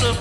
Sư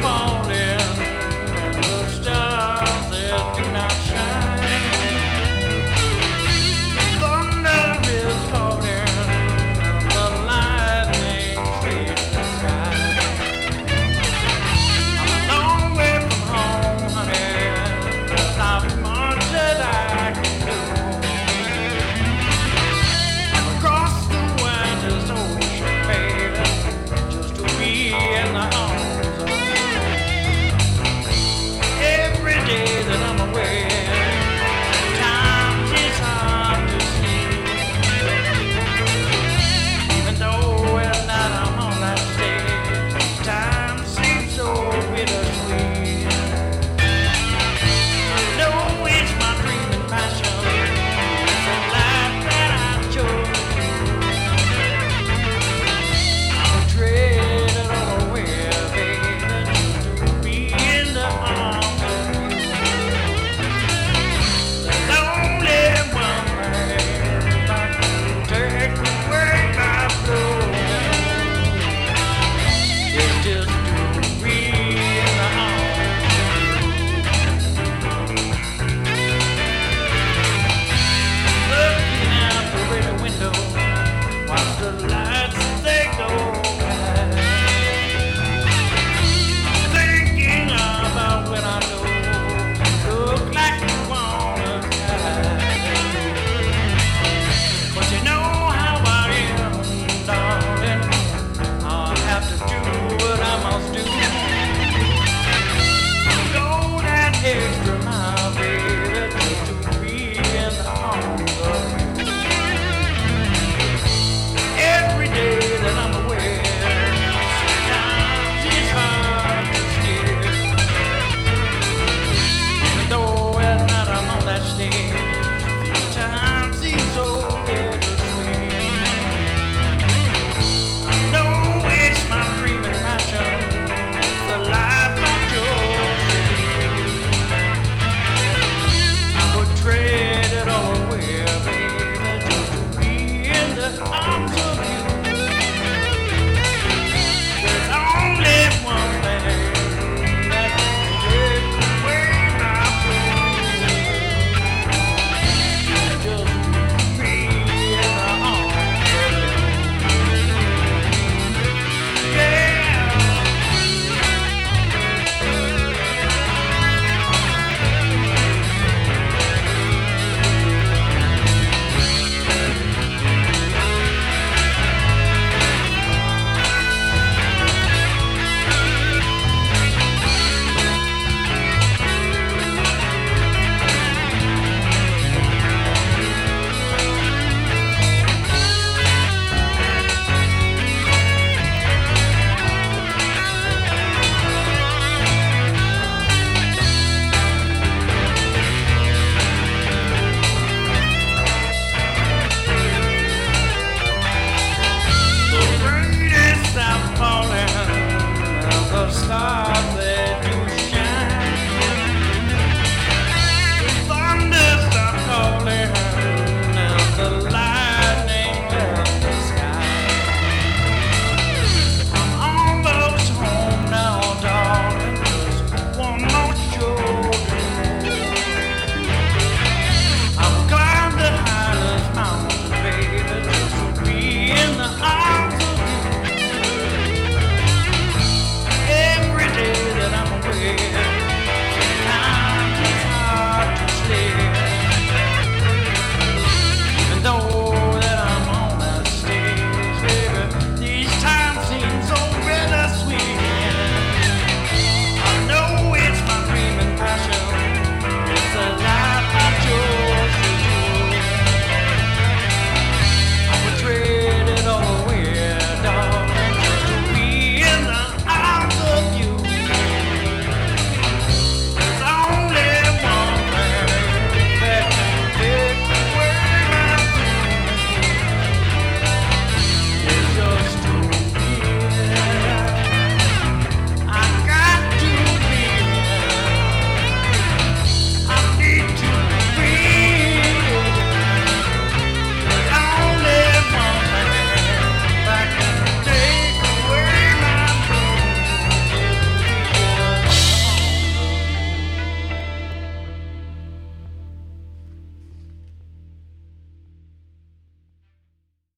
the.